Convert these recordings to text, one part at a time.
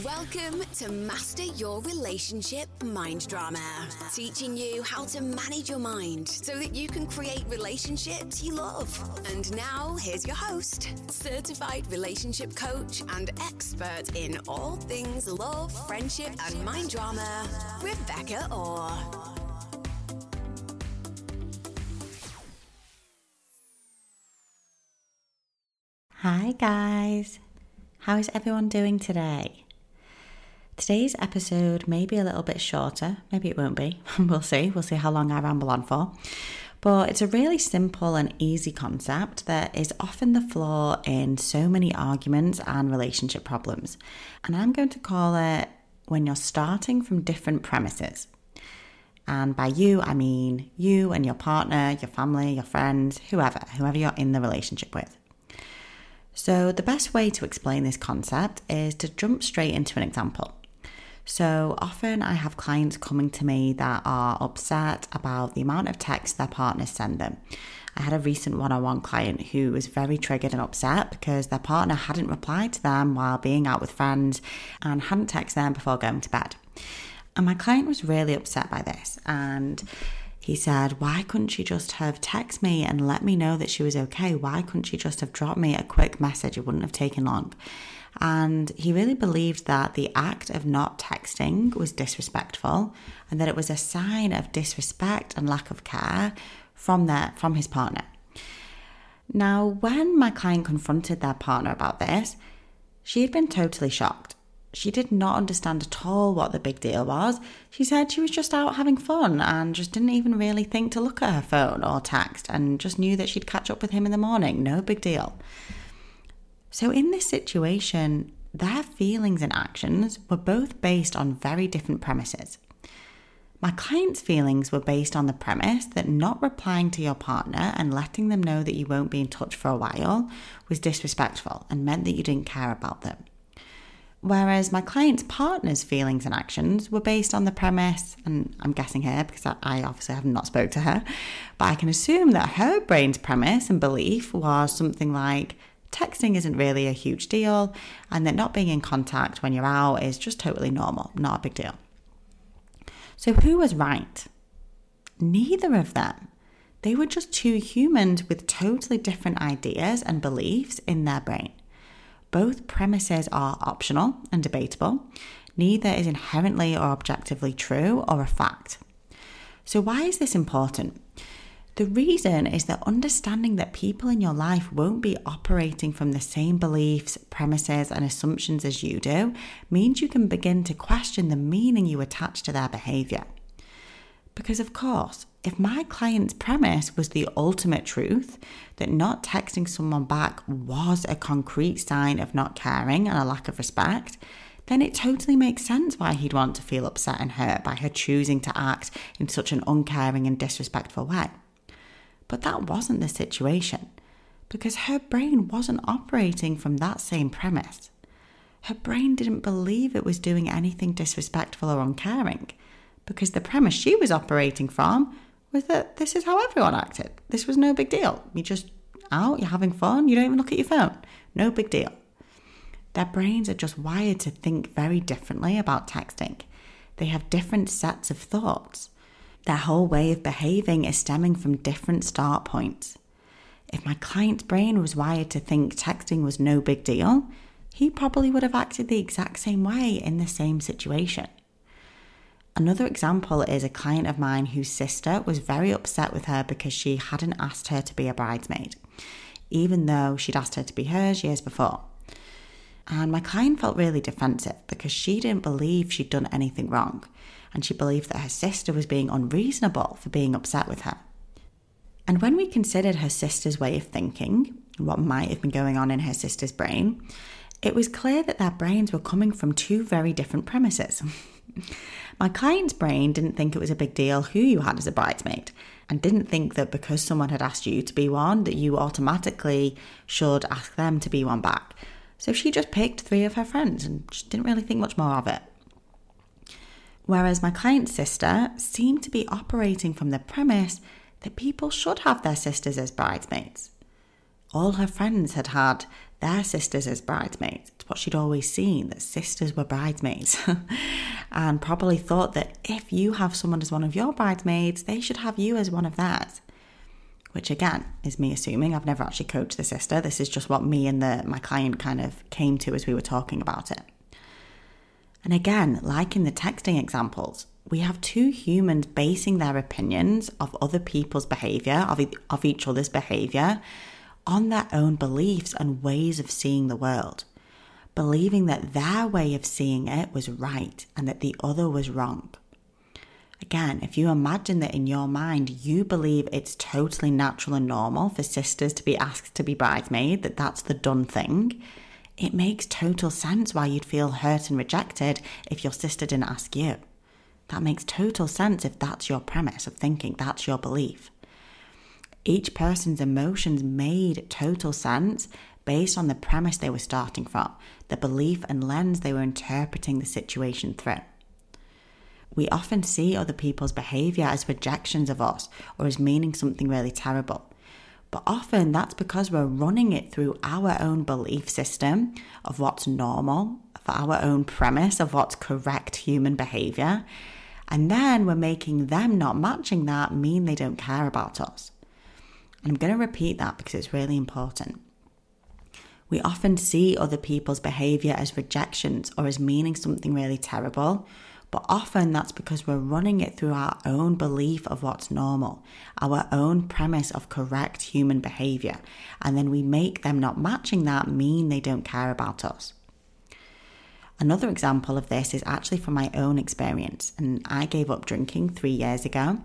Welcome to Master Your Relationship Mind Drama, teaching you how to manage your mind so that you can create relationships you love. And now, here's your host, certified relationship coach and expert in all things love, friendship, and mind drama, Rebecca Orr. Hi, guys. How is everyone doing today? Today's episode may be a little bit shorter, maybe it won't be. we'll see. We'll see how long I ramble on for. But it's a really simple and easy concept that is often the flaw in so many arguments and relationship problems. And I'm going to call it when you're starting from different premises. And by you, I mean you and your partner, your family, your friends, whoever, whoever you're in the relationship with. So, the best way to explain this concept is to jump straight into an example. So often I have clients coming to me that are upset about the amount of texts their partners send them. I had a recent one on one client who was very triggered and upset because their partner hadn't replied to them while being out with friends and hadn't texted them before going to bed. And my client was really upset by this and he said, Why couldn't she just have texted me and let me know that she was okay? Why couldn't she just have dropped me a quick message? It wouldn't have taken long. And he really believed that the act of not texting was disrespectful and that it was a sign of disrespect and lack of care from their from his partner. Now, when my client confronted their partner about this, she had been totally shocked. She did not understand at all what the big deal was. She said she was just out having fun and just didn't even really think to look at her phone or text and just knew that she'd catch up with him in the morning. No big deal. So, in this situation, their feelings and actions were both based on very different premises. My client's feelings were based on the premise that not replying to your partner and letting them know that you won't be in touch for a while was disrespectful and meant that you didn't care about them. Whereas my client's partner's feelings and actions were based on the premise, and I'm guessing here because I obviously have not spoke to her, but I can assume that her brain's premise and belief was something like texting isn't really a huge deal and that not being in contact when you're out is just totally normal, not a big deal. So, who was right? Neither of them. They were just two humans with totally different ideas and beliefs in their brain. Both premises are optional and debatable. Neither is inherently or objectively true or a fact. So, why is this important? The reason is that understanding that people in your life won't be operating from the same beliefs, premises, and assumptions as you do means you can begin to question the meaning you attach to their behavior. Because, of course, if my client's premise was the ultimate truth, that not texting someone back was a concrete sign of not caring and a lack of respect, then it totally makes sense why he'd want to feel upset and hurt by her choosing to act in such an uncaring and disrespectful way. But that wasn't the situation because her brain wasn't operating from that same premise. Her brain didn't believe it was doing anything disrespectful or uncaring because the premise she was operating from was that this is how everyone acted. This was no big deal. You just out, you're having fun, you don't even look at your phone. No big deal. Their brains are just wired to think very differently about texting. They have different sets of thoughts. Their whole way of behaving is stemming from different start points. If my client's brain was wired to think texting was no big deal, he probably would have acted the exact same way in the same situation. Another example is a client of mine whose sister was very upset with her because she hadn't asked her to be a bridesmaid, even though she'd asked her to be hers years before. And my client felt really defensive because she didn't believe she'd done anything wrong and she believed that her sister was being unreasonable for being upset with her. And when we considered her sister's way of thinking, what might have been going on in her sister's brain, it was clear that their brains were coming from two very different premises. My client's brain didn't think it was a big deal who you had as a bridesmaid and didn't think that because someone had asked you to be one that you automatically should ask them to be one back. So she just picked three of her friends and didn't really think much more of it. Whereas my client's sister seemed to be operating from the premise that people should have their sisters as bridesmaids. All her friends had had their sisters as bridesmaids. It's what she'd always seen that sisters were bridesmaids. and probably thought that if you have someone as one of your bridesmaids, they should have you as one of theirs. Which again is me assuming. I've never actually coached the sister. This is just what me and the my client kind of came to as we were talking about it. And again, like in the texting examples, we have two humans basing their opinions of other people's behavior, of, of each other's behavior, on their own beliefs and ways of seeing the world, believing that their way of seeing it was right and that the other was wrong. Again, if you imagine that in your mind you believe it's totally natural and normal for sisters to be asked to be bridesmaid, that that's the done thing, it makes total sense why you'd feel hurt and rejected if your sister didn't ask you. That makes total sense if that's your premise of thinking, that's your belief. Each person's emotions made total sense based on the premise they were starting from, the belief and lens they were interpreting the situation through. We often see other people's behavior as rejections of us or as meaning something really terrible. But often that's because we're running it through our own belief system of what's normal, for our own premise of what's correct human behavior. And then we're making them not matching that mean they don't care about us. And I'm going to repeat that because it's really important. We often see other people's behavior as rejections or as meaning something really terrible, but often that's because we're running it through our own belief of what's normal, our own premise of correct human behavior, and then we make them not matching that mean they don't care about us. Another example of this is actually from my own experience. And I gave up drinking three years ago,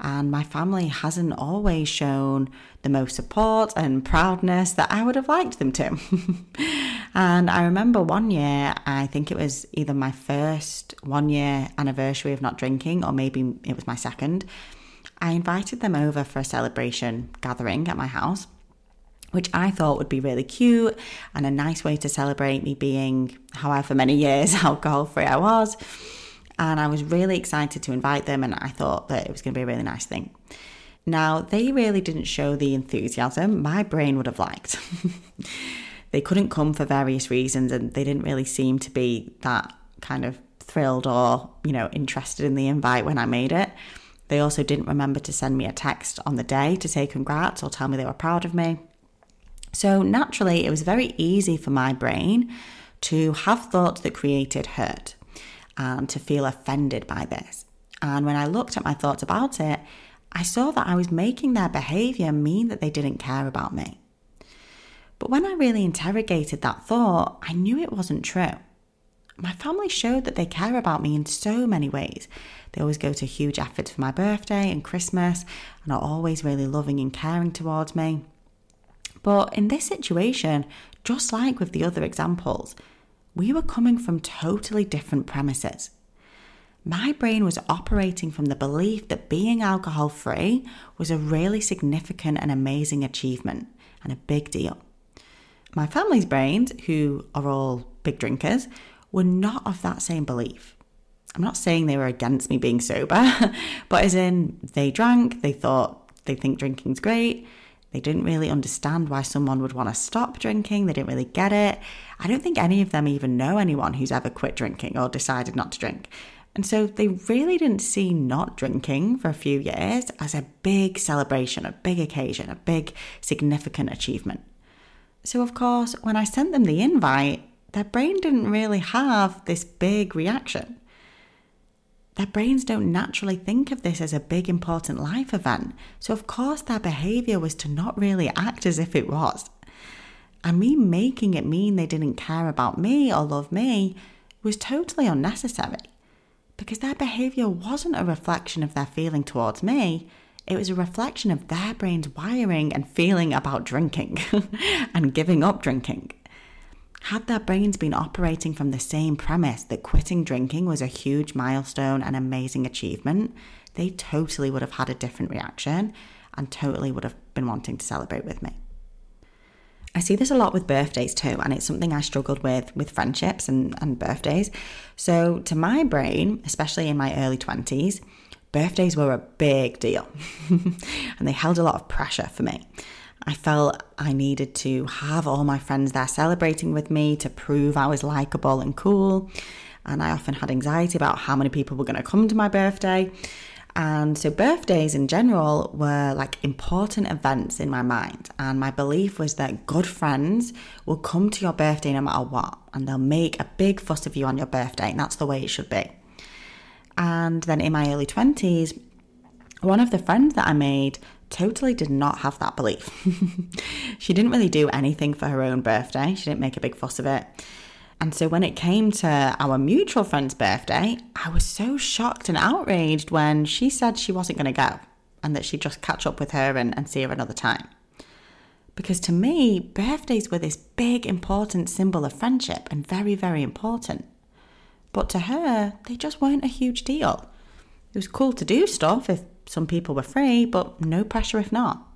and my family hasn't always shown the most support and proudness that I would have liked them to. and I remember one year, I think it was either my first one year anniversary of not drinking, or maybe it was my second. I invited them over for a celebration gathering at my house which I thought would be really cute and a nice way to celebrate me being however many years alcohol free I was. And I was really excited to invite them, and I thought that it was going to be a really nice thing. Now, they really didn't show the enthusiasm my brain would have liked. they couldn't come for various reasons, and they didn't really seem to be that kind of thrilled or, you know, interested in the invite when I made it. They also didn't remember to send me a text on the day to say congrats or tell me they were proud of me. So naturally, it was very easy for my brain to have thoughts that created hurt and to feel offended by this. And when I looked at my thoughts about it, I saw that I was making their behavior mean that they didn't care about me. But when I really interrogated that thought, I knew it wasn't true. My family showed that they care about me in so many ways. They always go to huge efforts for my birthday and Christmas and are always really loving and caring towards me. But in this situation, just like with the other examples, we were coming from totally different premises. My brain was operating from the belief that being alcohol free was a really significant and amazing achievement and a big deal. My family's brains, who are all big drinkers, were not of that same belief. I'm not saying they were against me being sober, but as in they drank, they thought they think drinking's great, they didn't really understand why someone would want to stop drinking. They didn't really get it. I don't think any of them even know anyone who's ever quit drinking or decided not to drink. And so they really didn't see not drinking for a few years as a big celebration, a big occasion, a big significant achievement. So, of course, when I sent them the invite, their brain didn't really have this big reaction. Their brains don't naturally think of this as a big important life event, so of course their behaviour was to not really act as if it was. And me making it mean they didn't care about me or love me was totally unnecessary. Because their behaviour wasn't a reflection of their feeling towards me, it was a reflection of their brain's wiring and feeling about drinking and giving up drinking. Had their brains been operating from the same premise that quitting drinking was a huge milestone and amazing achievement, they totally would have had a different reaction and totally would have been wanting to celebrate with me. I see this a lot with birthdays too, and it's something I struggled with with friendships and, and birthdays. So, to my brain, especially in my early 20s, birthdays were a big deal and they held a lot of pressure for me. I felt I needed to have all my friends there celebrating with me to prove I was likable and cool. And I often had anxiety about how many people were going to come to my birthday. And so, birthdays in general were like important events in my mind. And my belief was that good friends will come to your birthday no matter what, and they'll make a big fuss of you on your birthday. And that's the way it should be. And then in my early 20s, one of the friends that I made totally did not have that belief. she didn't really do anything for her own birthday, she didn't make a big fuss of it. And so when it came to our mutual friend's birthday, I was so shocked and outraged when she said she wasn't going to go and that she'd just catch up with her and, and see her another time. Because to me, birthdays were this big, important symbol of friendship and very, very important. But to her, they just weren't a huge deal. It was cool to do stuff if some people were free, but no pressure if not.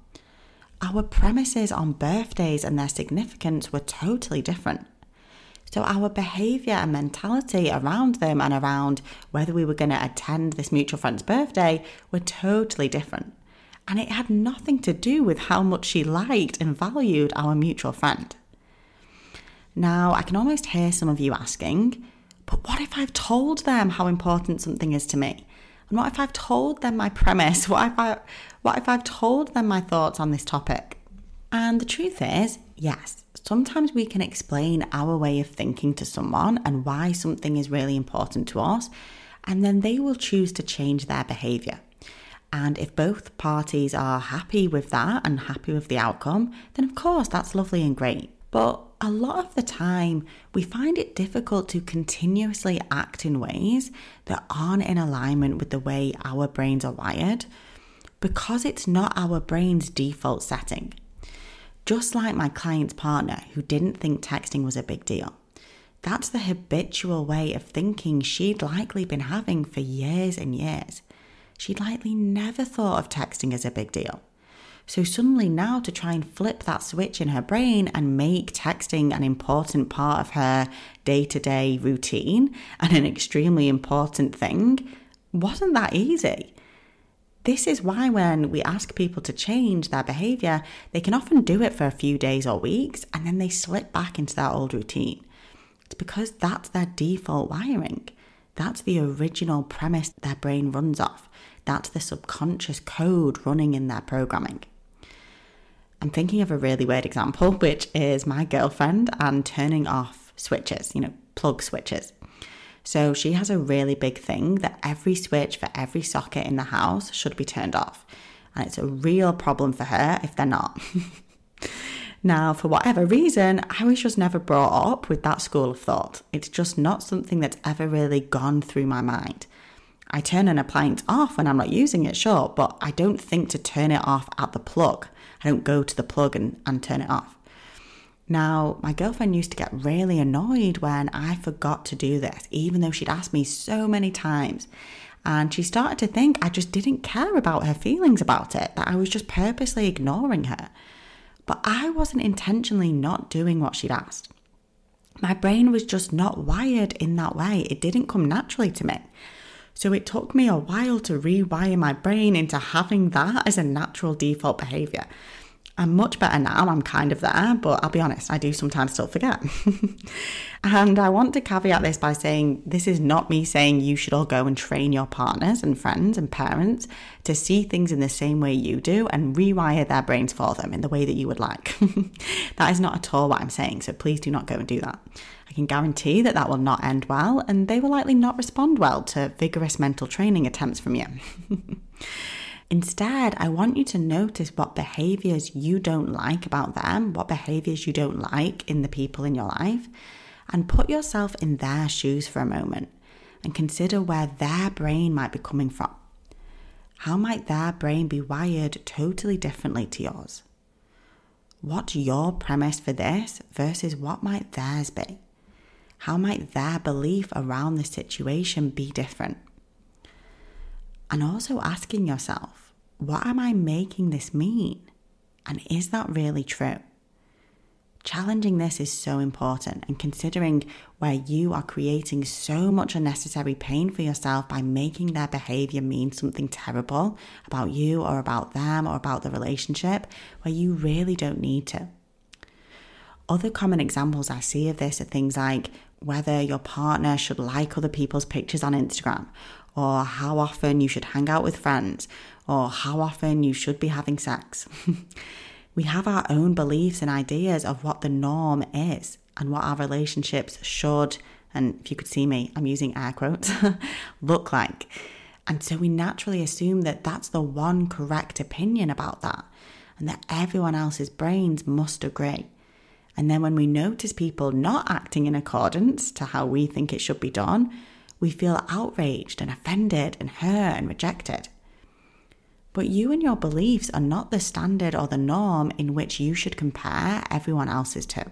Our premises on birthdays and their significance were totally different. So our behavior and mentality around them and around whether we were going to attend this mutual friend's birthday were totally different. And it had nothing to do with how much she liked and valued our mutual friend. Now, I can almost hear some of you asking, but what if I've told them how important something is to me? And what if I've told them my premise? What if I what if I've told them my thoughts on this topic? And the truth is, yes, sometimes we can explain our way of thinking to someone and why something is really important to us, and then they will choose to change their behavior. And if both parties are happy with that and happy with the outcome, then of course that's lovely and great. But a lot of the time, we find it difficult to continuously act in ways that aren't in alignment with the way our brains are wired because it's not our brain's default setting. Just like my client's partner who didn't think texting was a big deal. That's the habitual way of thinking she'd likely been having for years and years. She'd likely never thought of texting as a big deal. So, suddenly, now to try and flip that switch in her brain and make texting an important part of her day to day routine and an extremely important thing wasn't that easy. This is why, when we ask people to change their behavior, they can often do it for a few days or weeks and then they slip back into that old routine. It's because that's their default wiring. That's the original premise their brain runs off. That's the subconscious code running in their programming. I'm thinking of a really weird example, which is my girlfriend and turning off switches, you know, plug switches. So she has a really big thing that every switch for every socket in the house should be turned off. And it's a real problem for her if they're not. now, for whatever reason, I was just never brought up with that school of thought. It's just not something that's ever really gone through my mind. I turn an appliance off when I'm not using it, sure, but I don't think to turn it off at the plug. I don't go to the plug and, and turn it off. Now, my girlfriend used to get really annoyed when I forgot to do this, even though she'd asked me so many times. And she started to think I just didn't care about her feelings about it, that I was just purposely ignoring her. But I wasn't intentionally not doing what she'd asked. My brain was just not wired in that way, it didn't come naturally to me. So it took me a while to rewire my brain into having that as a natural default behavior. I'm much better now. I'm kind of there, but I'll be honest, I do sometimes still forget. and I want to caveat this by saying this is not me saying you should all go and train your partners and friends and parents to see things in the same way you do and rewire their brains for them in the way that you would like. that is not at all what I'm saying, so please do not go and do that. I can guarantee that that will not end well, and they will likely not respond well to vigorous mental training attempts from you. Instead, I want you to notice what behaviors you don't like about them, what behaviors you don't like in the people in your life, and put yourself in their shoes for a moment and consider where their brain might be coming from. How might their brain be wired totally differently to yours? What's your premise for this versus what might theirs be? How might their belief around the situation be different? And also asking yourself, what am I making this mean? And is that really true? Challenging this is so important and considering where you are creating so much unnecessary pain for yourself by making their behavior mean something terrible about you or about them or about the relationship where you really don't need to. Other common examples I see of this are things like whether your partner should like other people's pictures on Instagram, or how often you should hang out with friends, or how often you should be having sex. we have our own beliefs and ideas of what the norm is and what our relationships should, and if you could see me, I'm using air quotes, look like. And so we naturally assume that that's the one correct opinion about that, and that everyone else's brains must agree. And then when we notice people not acting in accordance to how we think it should be done, we feel outraged and offended and hurt and rejected. But you and your beliefs are not the standard or the norm in which you should compare everyone else's to.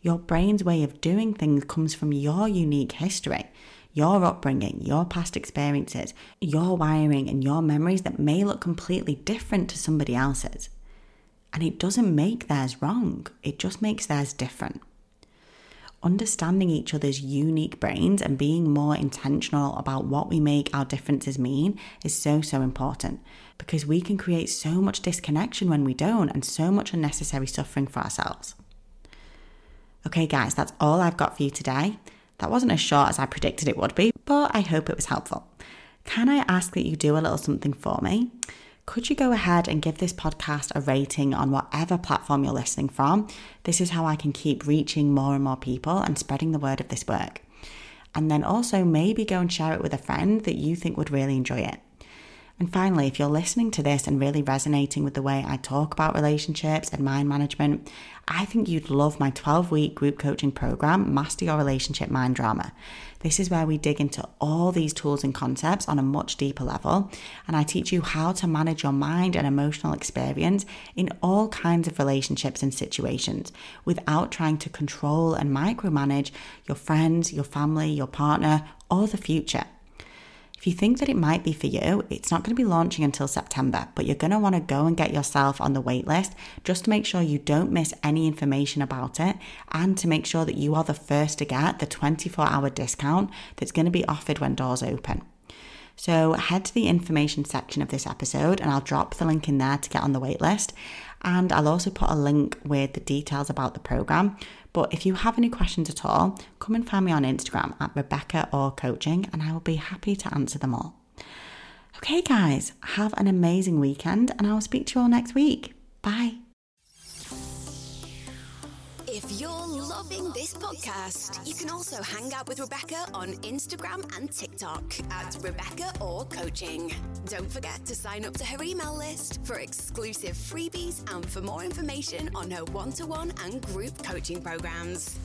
Your brain's way of doing things comes from your unique history, your upbringing, your past experiences, your wiring, and your memories that may look completely different to somebody else's. And it doesn't make theirs wrong, it just makes theirs different understanding each other's unique brains and being more intentional about what we make our differences mean is so, so important because we can create so much disconnection when we don't and so much unnecessary suffering for ourselves. Okay, guys, that's all I've got for you today. That wasn't as short as I predicted it would be, but I hope it was helpful. Can I ask that you do a little something for me? Could you go ahead and give this podcast a rating on whatever platform you're listening from? This is how I can keep reaching more and more people and spreading the word of this work. And then also maybe go and share it with a friend that you think would really enjoy it. And finally, if you're listening to this and really resonating with the way I talk about relationships and mind management, I think you'd love my 12 week group coaching program, Master Your Relationship Mind Drama. This is where we dig into all these tools and concepts on a much deeper level, and I teach you how to manage your mind and emotional experience in all kinds of relationships and situations without trying to control and micromanage your friends, your family, your partner, or the future. If you think that it might be for you, it's not going to be launching until September, but you're going to want to go and get yourself on the waitlist just to make sure you don't miss any information about it and to make sure that you are the first to get the 24 hour discount that's going to be offered when doors open. So head to the information section of this episode and I'll drop the link in there to get on the waitlist. And I'll also put a link with the details about the program. But if you have any questions at all, come and find me on Instagram at Rebecca Orr Coaching and I will be happy to answer them all. Okay, guys, have an amazing weekend and I will speak to you all next week. Bye. If you're loving this podcast, you can also hang out with Rebecca on Instagram and TikTok at Rebecca Orr Coaching. Don't forget to sign up to her email list for exclusive freebies and for more information on her one to one and group coaching programs.